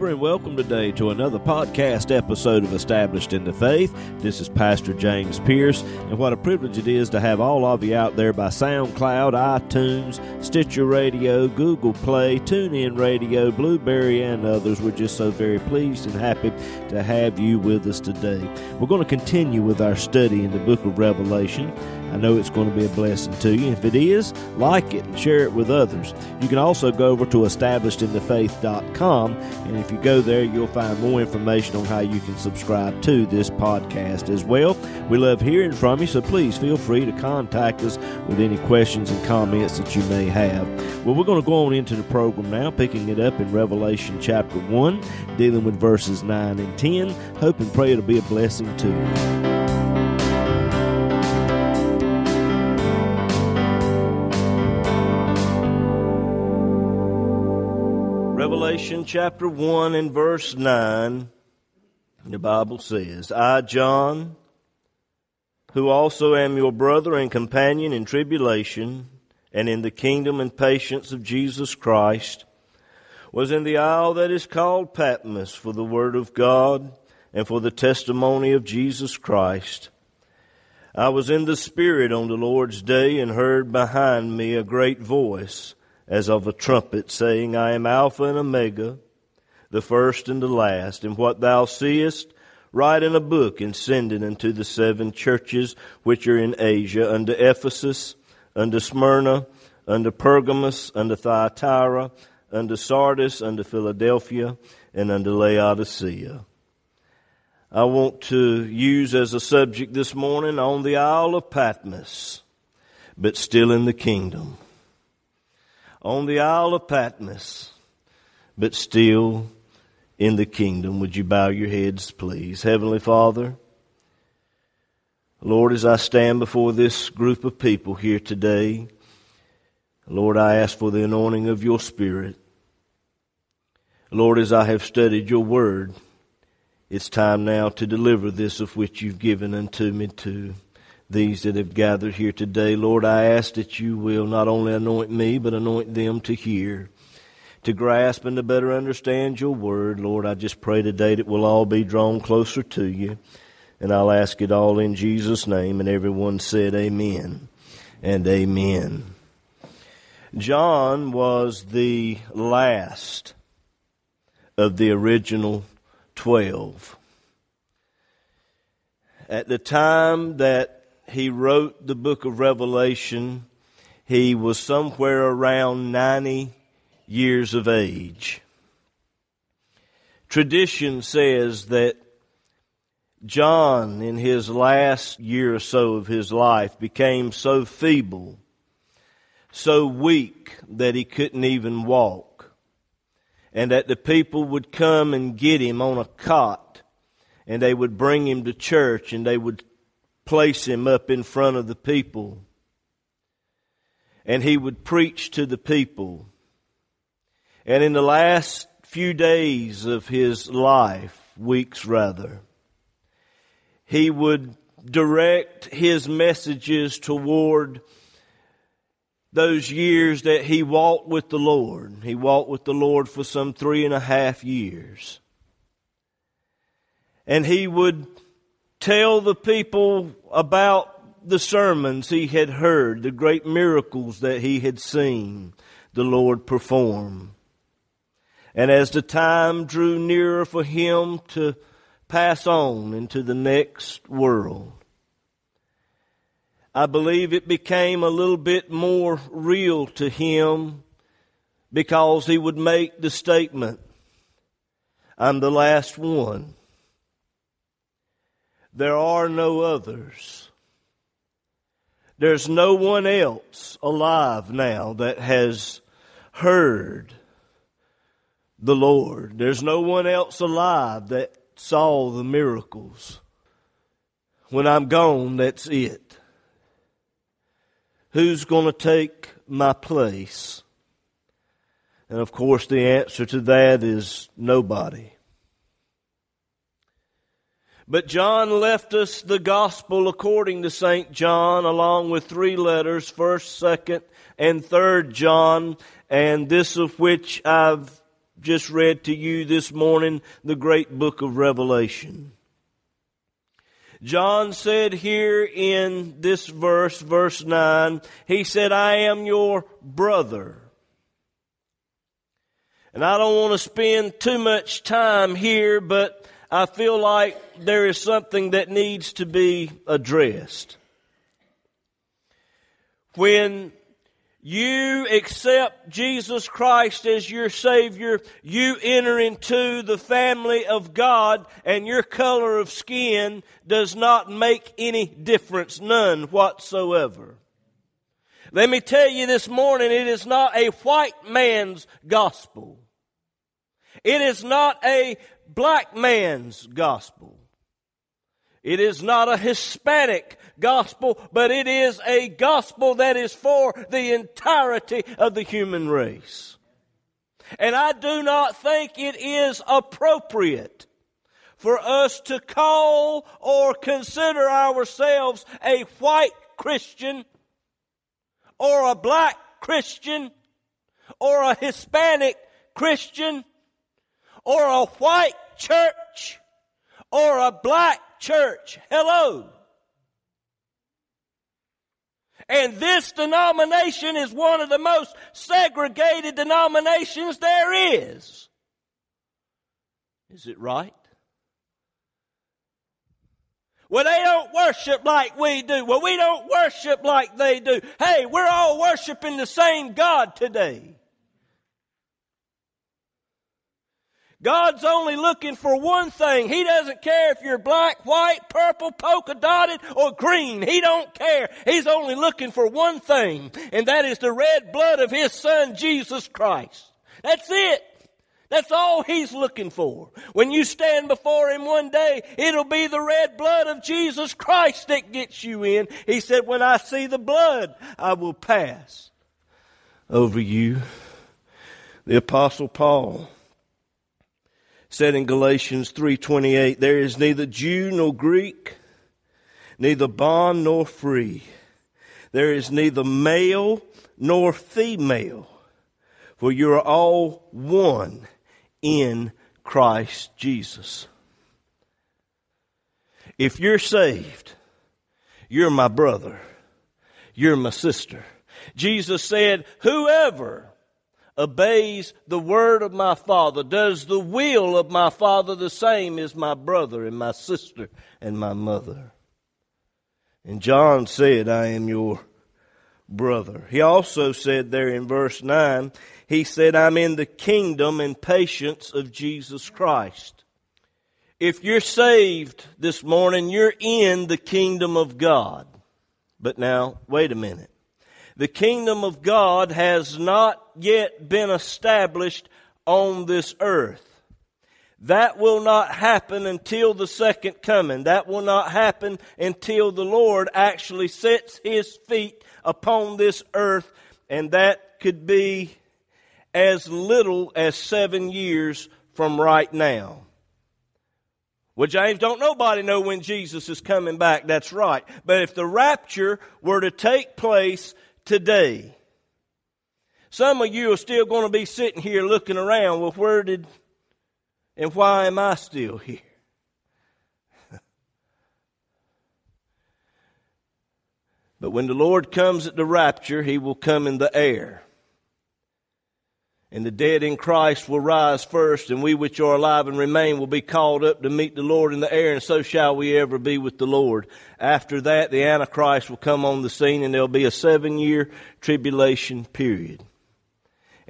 And welcome today to another podcast episode of Established in the Faith. This is Pastor James Pierce, and what a privilege it is to have all of you out there by SoundCloud, iTunes, Stitcher Radio, Google Play, TuneIn Radio, Blubrry, and others. We're just so very pleased and happy to have you with us today. We're going to continue with our study in the book of Revelation. I know it's going to be a blessing to you. If it is, like it and share it with others. You can also go over to establishedinthefaith.com, and if you go there, you'll find more information on how you can subscribe to this podcast as well. We love hearing from you, so please feel free to contact us with any questions and comments that you may have. Well, we're going to go on into the program now, picking it up in Revelation chapter 1, dealing with verses 9 and 10. Hope and pray it'll be a blessing to you. Chapter 1 and verse 9, the Bible says, I, John, who also am your brother and companion in tribulation and in the kingdom and patience of Jesus Christ, was in the isle that is called Patmos for the word of God and for the testimony of Jesus Christ. I was in the Spirit on the Lord's day and heard behind me a great voice as of a trumpet, saying, I am Alpha and Omega, the first and the last. And what thou seest, write in a book and send it unto the seven churches which are in Asia, unto Ephesus, unto Smyrna, unto Pergamos, unto Thyatira, unto Sardis, unto Philadelphia, and unto Laodicea. I want to use as a subject this morning on the Isle of Patmos, but still in the kingdom on the Isle of Patmos, but still in the kingdom. Would you bow your heads, please? Heavenly Father, Lord, as I stand before this group of people here today, Lord, I ask for the anointing of your Spirit. Lord, as I have studied your word, it's time now to deliver this of which you've given unto me to these that have gathered here today. Lord, I ask that you will not only anoint me, but anoint them to hear, to grasp and to better understand your word. Lord, I just pray today that we'll all be drawn closer to you. And I'll ask it all in Jesus' name. And everyone said, Amen and Amen. John was the last of the original twelve. At the time that he wrote the book of Revelation, he was somewhere around 90 years of age. Tradition says that John, in his last year or so of his life, became so feeble, so weak that he couldn't even walk. And that the people would come and get him on a cot and they would bring him to church and they would place him up in front of the people. And he would preach to the people. And in the last few days of his life, weeks rather, he would direct his messages toward those years that he walked with the Lord. He walked with the Lord for some three and a half years. And he would tell the people about the sermons he had heard, the great miracles that he had seen the Lord perform. And as the time drew nearer for him to pass on into the next world, I believe it became a little bit more real to him because he would make the statement, I'm the last one. There are no others. There's no one else alive now that has heard the Lord. There's no one else alive that saw the miracles. When I'm gone, that's it. Who's going to take my place? And of course, the answer to that is nobody. But John left us the gospel according to St. John, along with three letters, 1st, 2nd, and 3rd John, and this of which I've just read to you this morning the great book of Revelation. John said here in this verse, verse 9, he said, I am your brother. And I don't want to spend too much time here, but I feel like there is something that needs to be addressed. When you accept Jesus Christ as your Savior, you enter into the family of God, and your color of skin does not make any difference, none whatsoever. Let me tell you this morning, it is not a white man's gospel. It is not a black man's gospel. It is not a Hispanic gospel, but it is a gospel that is for the entirety of the human race. And I do not think it is appropriate for us to call or consider ourselves a white Christian or a black Christian or a Hispanic Christian or a white church or a black church. Hello. And this denomination is one of the most segregated denominations there is. Is it right? Well, they don't worship like we do. Well, we don't worship like they do. Hey, we're all worshiping the same God today. God's only looking for one thing. He doesn't care if you're black, white, purple, polka dotted, or green. He don't care. He's only looking for one thing, and that is the red blood of His Son, Jesus Christ. That's it. That's all He's looking for. When you stand before Him one day, it'll be the red blood of Jesus Christ that gets you in. He said, when I see the blood, I will pass over you. The apostle Paul said in Galatians 3:28, there is neither Jew nor Greek, neither bond nor free. There is neither male nor female, for you are all one in Christ Jesus. If you're saved, you're my brother. You're my sister. Jesus said, whoever obeys the word of my Father, does the will of my Father, the same as my brother and my sister and my mother. And John said, I am your brother. He also said there in verse 9, he said, I'm in the kingdom and patience of Jesus Christ. If you're saved this morning, you're in the kingdom of God. But now, wait a minute. The kingdom of God has not yet been established on this earth. That will not happen until the second coming. That will not happen until the Lord actually sets his feet upon this earth, and that could be as little as seven years from right now. Well, James, don't nobody know when Jesus is coming back. That's right. But if the rapture were to take place today, some of you are still going to be sitting here looking around, well, where did and why am I still here? but when the Lord comes at the rapture, he will come in the air. And the dead in Christ will rise first, and we which are alive and remain will be called up to meet the Lord in the air, and so shall we ever be with the Lord. After that, the Antichrist will come on the scene, and there'll be a seven year tribulation period.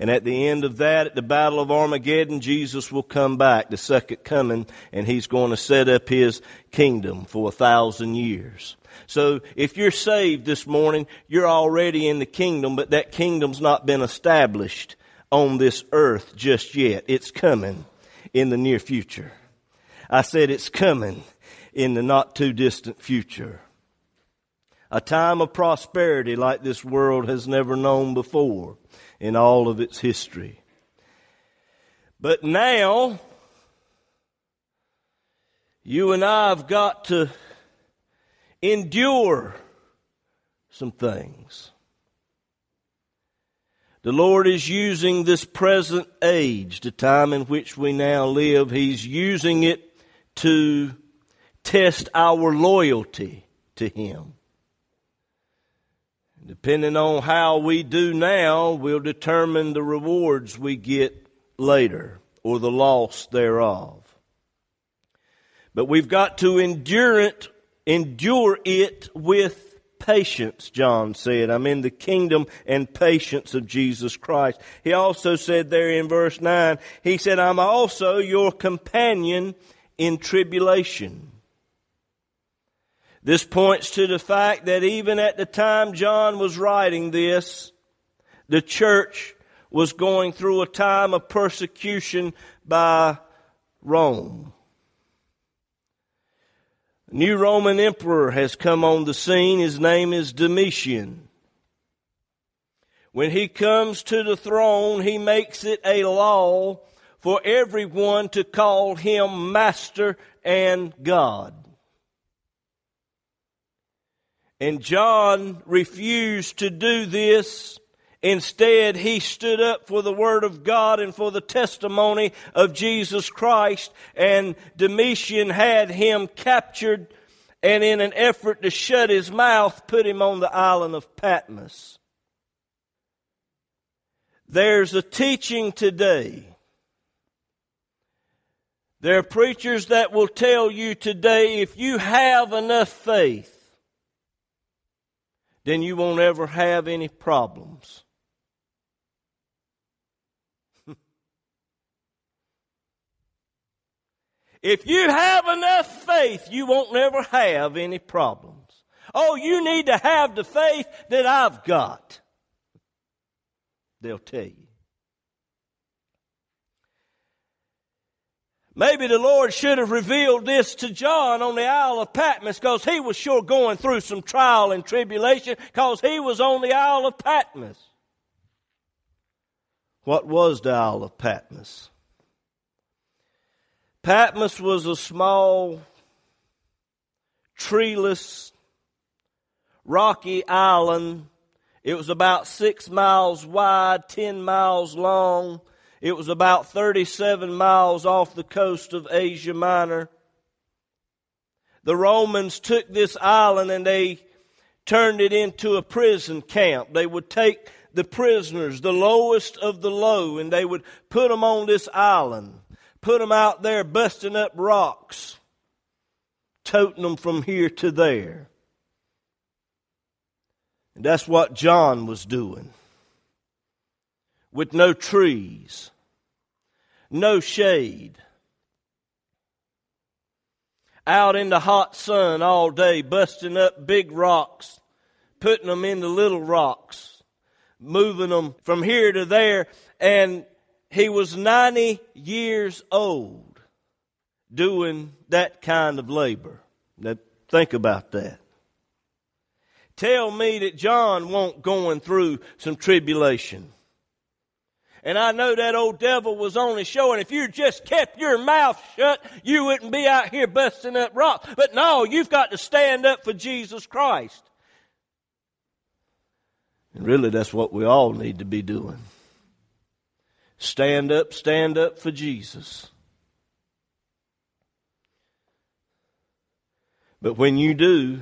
And at the end of that, at the Battle of Armageddon, Jesus will come back, the second coming, and he's going to set up his kingdom for a thousand years. So if you're saved this morning, you're already in the kingdom, but that kingdom's not been established on this earth just yet. It's coming in the near future. I said it's coming in the not too distant future. A time of prosperity like this world has never known before in all of its history. But now, you and I have got to endure some things. The Lord is using this present age, the time in which we now live, He's using it to test our loyalty to Him. Depending on how we do now, will determine the rewards we get later or the loss thereof. But we've got to endure it, endure it with patience, John said. I'm in the kingdom and patience of Jesus Christ. He also said there in verse 9, he said, I'm also your companion in tribulation. This points to the fact that even at the time John was writing this, the church was going through a time of persecution by Rome. New Roman emperor has come on the scene. His name is Domitian. When he comes to the throne, he makes it a law for everyone to call him master and God. And John refused to do this. Instead, he stood up for the Word of God and for the testimony of Jesus Christ, and Domitian had him captured and in an effort to shut his mouth, put him on the island of Patmos. There's a teaching today. There are preachers that will tell you today if you have enough faith, then you won't ever have any problems. If you have enough faith, you won't ever have any problems. Oh, you need to have the faith that I've got. They'll tell you. Maybe the Lord should have revealed this to John on the Isle of Patmos because he was sure going through some trial and tribulation because he was on the Isle of Patmos. What was the Isle of Patmos? Patmos was a small, treeless, rocky island. It was about six miles wide, ten miles long, it was about 37 miles off the coast of Asia Minor. The Romans took this island and they turned it into a prison camp. They would take the prisoners, the lowest of the low, and they would put them on this island, put them out there busting up rocks, toting them from here to there. And that's what John was doing with no trees, no shade. Out in the hot sun all day, busting up big rocks, putting them into little rocks, moving them from here to there. And he was 90 years old doing that kind of labor. Now, think about that. Tell me that John won't going through some tribulation. And I know that old devil was only showing if you just kept your mouth shut, you wouldn't be out here busting up rock. But no, you've got to stand up for Jesus Christ. And really, that's what we all need to be doing. Stand up, stand up for Jesus. But when you do,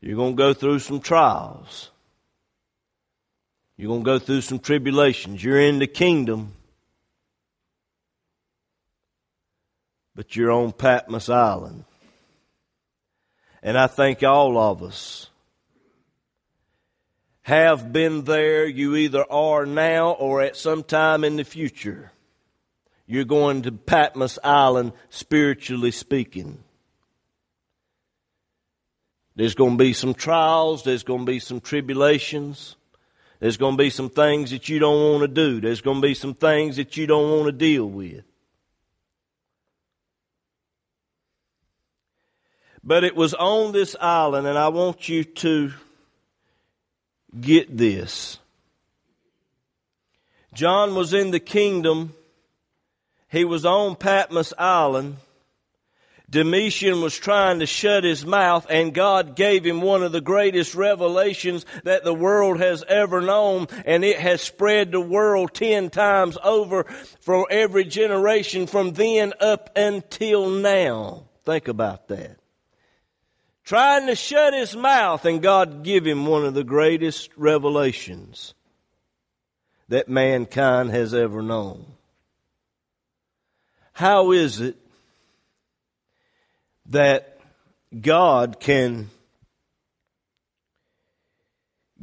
you're going to go through some trials. You're going to go through some tribulations. You're in the kingdom, but you're on Patmos Island. And I think all of us have been there. You either are now or at some time in the future. You're going to Patmos Island, spiritually speaking. There's going to be some trials, there's going to be some tribulations. There's going to be some things that you don't want to do. There's going to be some things that you don't want to deal with. But it was on this island, and I want you to get this. John was in the kingdom. He was on Patmos Island. Domitian was trying to shut his mouth and God gave him one of the greatest revelations that the world has ever known and it has spread the world ten times over for every generation from then up until now. Think about that. Trying to shut his mouth and God give him one of the greatest revelations that mankind has ever known. How is it that God can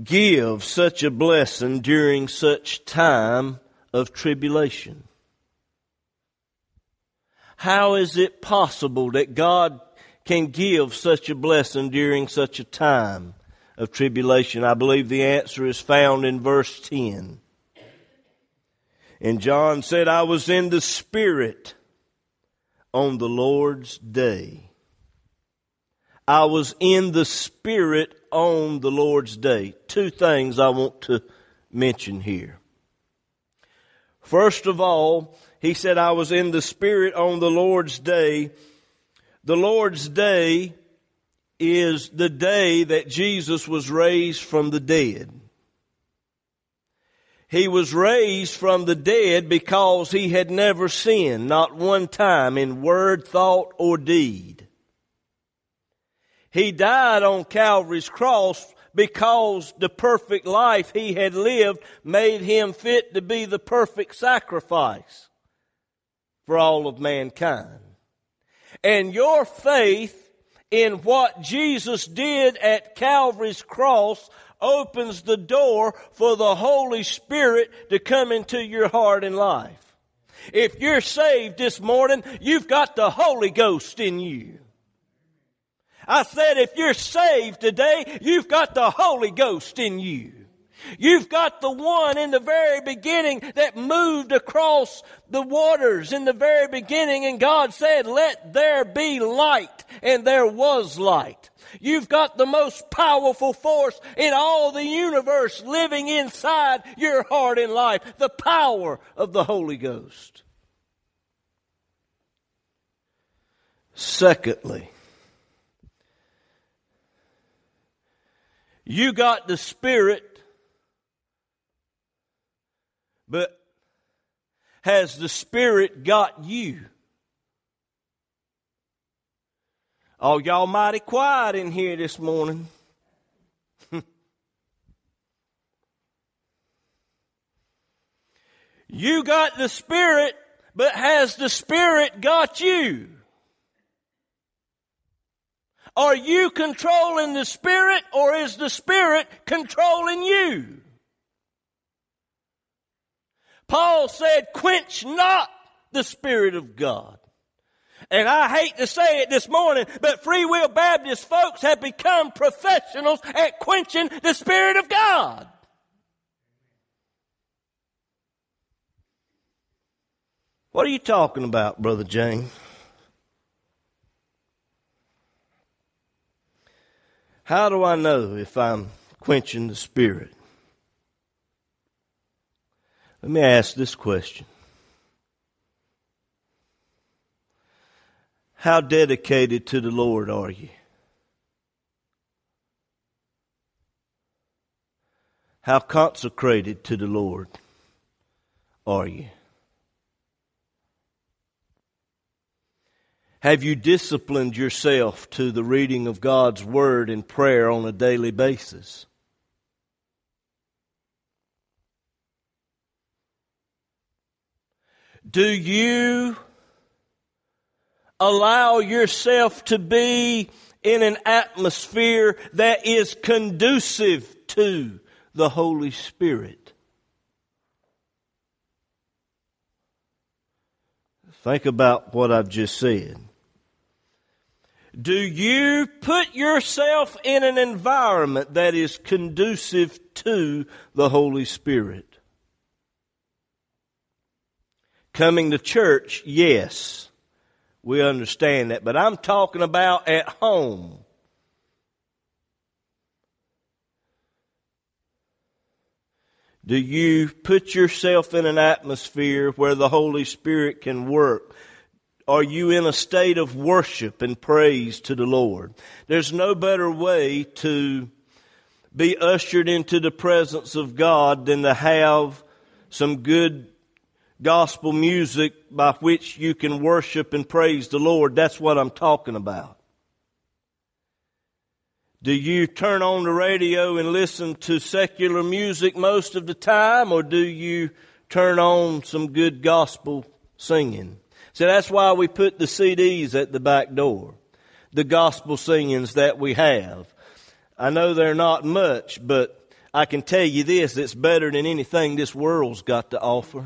give such a blessing during such time of tribulation? How is it possible that God can give such a blessing during such a time of tribulation? I believe the answer is found in verse 10. And John said, I was in the Spirit on the Lord's day. I was in the Spirit on the Lord's day. Two things I want to mention here. First of all, he said, I was in the Spirit on the Lord's day. The Lord's day is the day that Jesus was raised from the dead. He was raised from the dead because he had never sinned, not one time in word, thought, or deed. He died on Calvary's cross because the perfect life he had lived made him fit to be the perfect sacrifice for all of mankind. And your faith in what Jesus did at Calvary's cross opens the door for the Holy Spirit to come into your heart and life. If you're saved this morning, you've got the Holy Ghost in you. I said, if you're saved today, you've got the Holy Ghost in you. You've got the one in the very beginning that moved across the waters in the very beginning and God said, let there be light and there was light. You've got the most powerful force in all the universe living inside your heart and life. The power of the Holy Ghost. Secondly, you got the Spirit, but has the Spirit got you? Oh, y'all mighty quiet in here this morning. you got the Spirit, but has the Spirit got you? Are you controlling the Spirit or is the Spirit controlling you? Paul said, quench not the Spirit of God. And I hate to say it this morning, but Free Will Baptist folks have become professionals at quenching the Spirit of God. What are you talking about, Brother James? How do I know if I'm quenching the Spirit? Let me ask this question How dedicated to the Lord are you? How consecrated to the Lord are you? Have you disciplined yourself to the reading of God's Word and prayer on a daily basis? Do you allow yourself to be in an atmosphere that is conducive to the Holy Spirit. Think about what I've just said. Do you put yourself in an environment that is conducive to the Holy Spirit? Coming to church, yes. We understand that. But I'm talking about at home. Do you put yourself in an atmosphere where the Holy Spirit can work? are you in a state of worship and praise to the Lord? There's no better way to be ushered into the presence of God than to have some good gospel music by which you can worship and praise the Lord. That's what I'm talking about. Do you turn on the radio and listen to secular music most of the time, or do you turn on some good gospel singing? So that's why we put the CDs at the back door, the gospel singings that we have. I know they're not much, but I can tell you this it's better than anything this world's got to offer.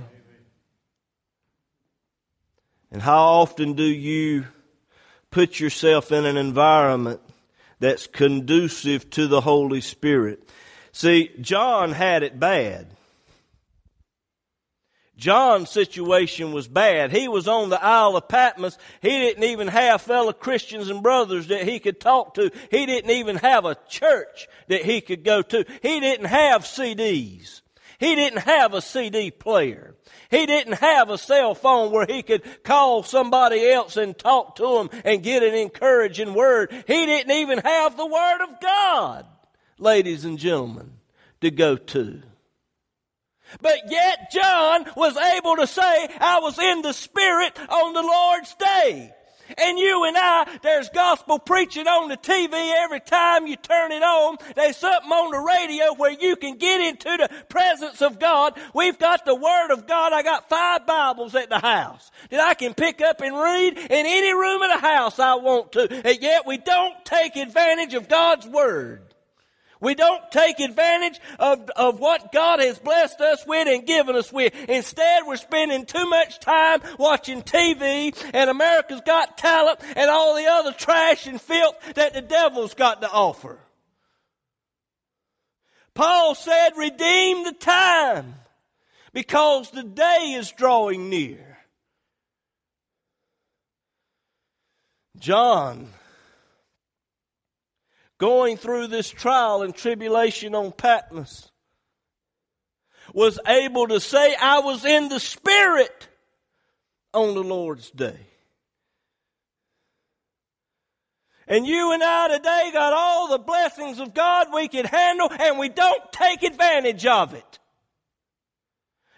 And how often do you put yourself in an environment that's conducive to the Holy Spirit? See, John had it bad. John's situation was bad. He was on the Isle of Patmos. He didn't even have fellow Christians and brothers that he could talk to. He didn't even have a church that he could go to. He didn't have CDs. He didn't have a CD player. He didn't have a cell phone where he could call somebody else and talk to them and get an encouraging word. He didn't even have the Word of God, ladies and gentlemen, to go to. But yet John was able to say, I was in the Spirit on the Lord's day. And you and I, there's gospel preaching on the TV every time you turn it on. There's something on the radio where you can get into the presence of God. We've got the Word of God. I got five Bibles at the house that I can pick up and read in any room of the house I want to. And yet we don't take advantage of God's Word. We don't take advantage of, of what God has blessed us with and given us with. Instead, we're spending too much time watching TV and America's Got Talent and all the other trash and filth that the devil's got to offer. Paul said, redeem the time because the day is drawing near. John going through this trial and tribulation on Patmos was able to say, I was in the Spirit on the Lord's day. And you and I today got all the blessings of God we can handle, and we don't take advantage of it.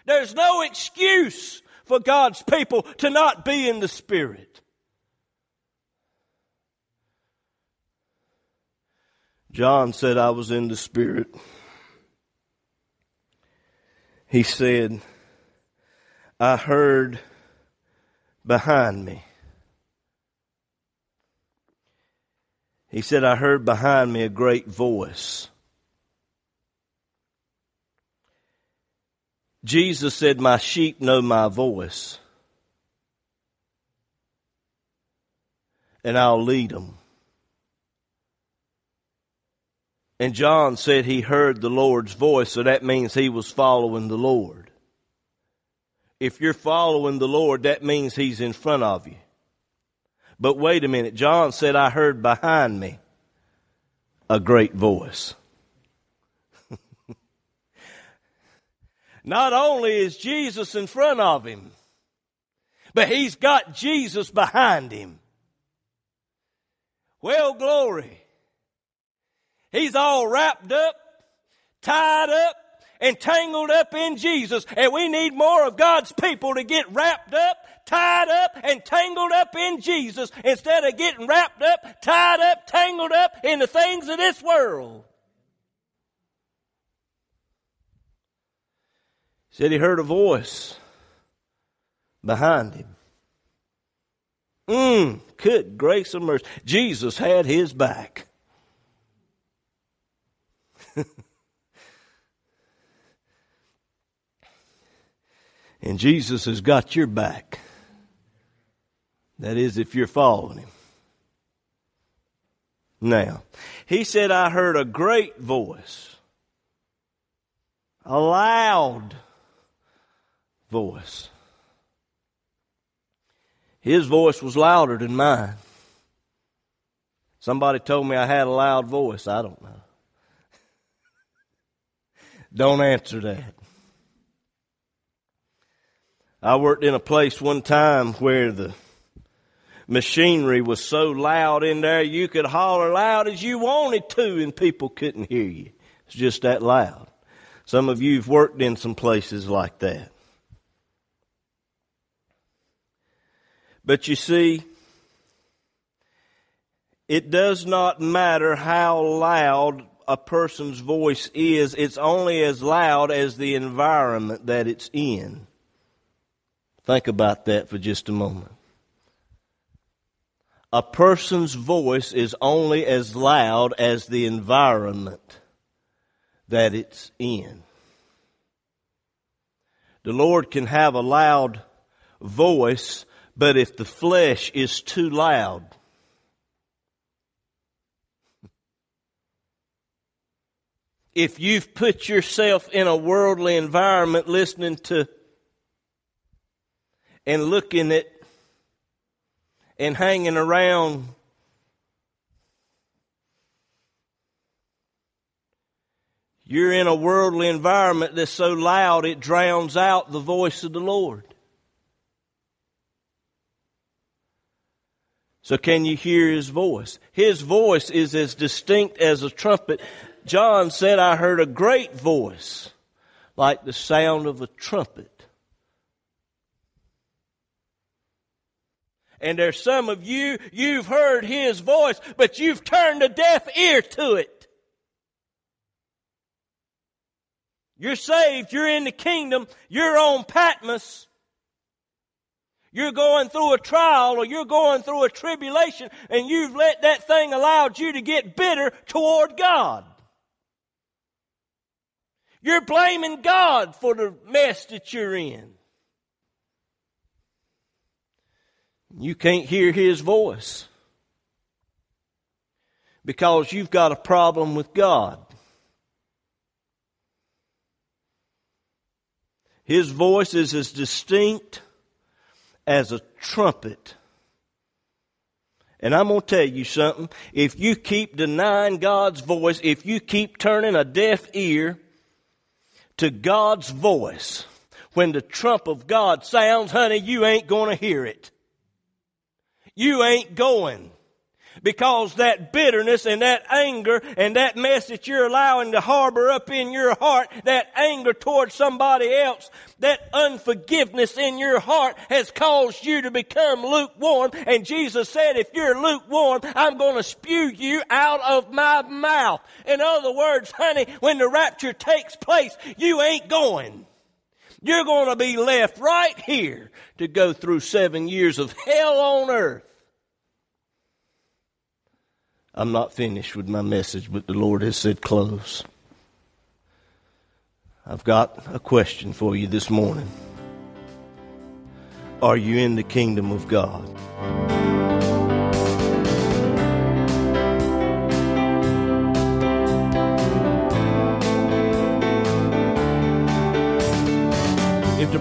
There's no excuse for God's people to not be in the Spirit. John said, I was in the Spirit. He said, I heard behind me. He said, I heard behind me a great voice. Jesus said, My sheep know my voice, and I'll lead them. And John said he heard the Lord's voice, so that means he was following the Lord. If you're following the Lord, that means he's in front of you. But wait a minute. John said, I heard behind me a great voice. Not only is Jesus in front of him, but he's got Jesus behind him. Well, glory. He's all wrapped up, tied up, and tangled up in Jesus. And we need more of God's people to get wrapped up, tied up, and tangled up in Jesus instead of getting wrapped up, tied up, tangled up in the things of this world. Said he heard a voice behind him. Mmm, good grace and mercy. Jesus had his back. and Jesus has got your back. That is, if you're following him. Now, he said, I heard a great voice, a loud voice. His voice was louder than mine. Somebody told me I had a loud voice. I don't know. Don't answer that. I worked in a place one time where the machinery was so loud in there you could holler loud as you wanted to and people couldn't hear you. It's just that loud. Some of you have worked in some places like that. But you see, it does not matter how loud a person's voice is, it's only as loud as the environment that it's in. Think about that for just a moment. A person's voice is only as loud as the environment that it's in. The Lord can have a loud voice, but if the flesh is too loud, if you've put yourself in a worldly environment listening to and looking at and hanging around You're in a worldly environment that's so loud it drowns out the voice of the Lord. So can you hear his voice? His voice is as distinct as a trumpet. John said, I heard a great voice like the sound of a trumpet. And there's some of you, you've heard his voice, but you've turned a deaf ear to it. You're saved. You're in the kingdom. You're on Patmos. You're going through a trial or you're going through a tribulation and you've let that thing allowed you to get bitter toward God. You're blaming God for the mess that you're in. You can't hear His voice because you've got a problem with God. His voice is as distinct as a trumpet. And I'm going to tell you something. If you keep denying God's voice, if you keep turning a deaf ear to God's voice, when the trump of God sounds, honey, you ain't going to hear it. You ain't going because that bitterness and that anger and that mess that you're allowing to harbor up in your heart, that anger towards somebody else, that unforgiveness in your heart has caused you to become lukewarm. And Jesus said, if you're lukewarm, I'm going to spew you out of my mouth. In other words, honey, when the rapture takes place, you ain't going. You're going to be left right here to go through seven years of hell on earth. I'm not finished with my message, but the Lord has said close. I've got a question for you this morning. Are you in the kingdom of God?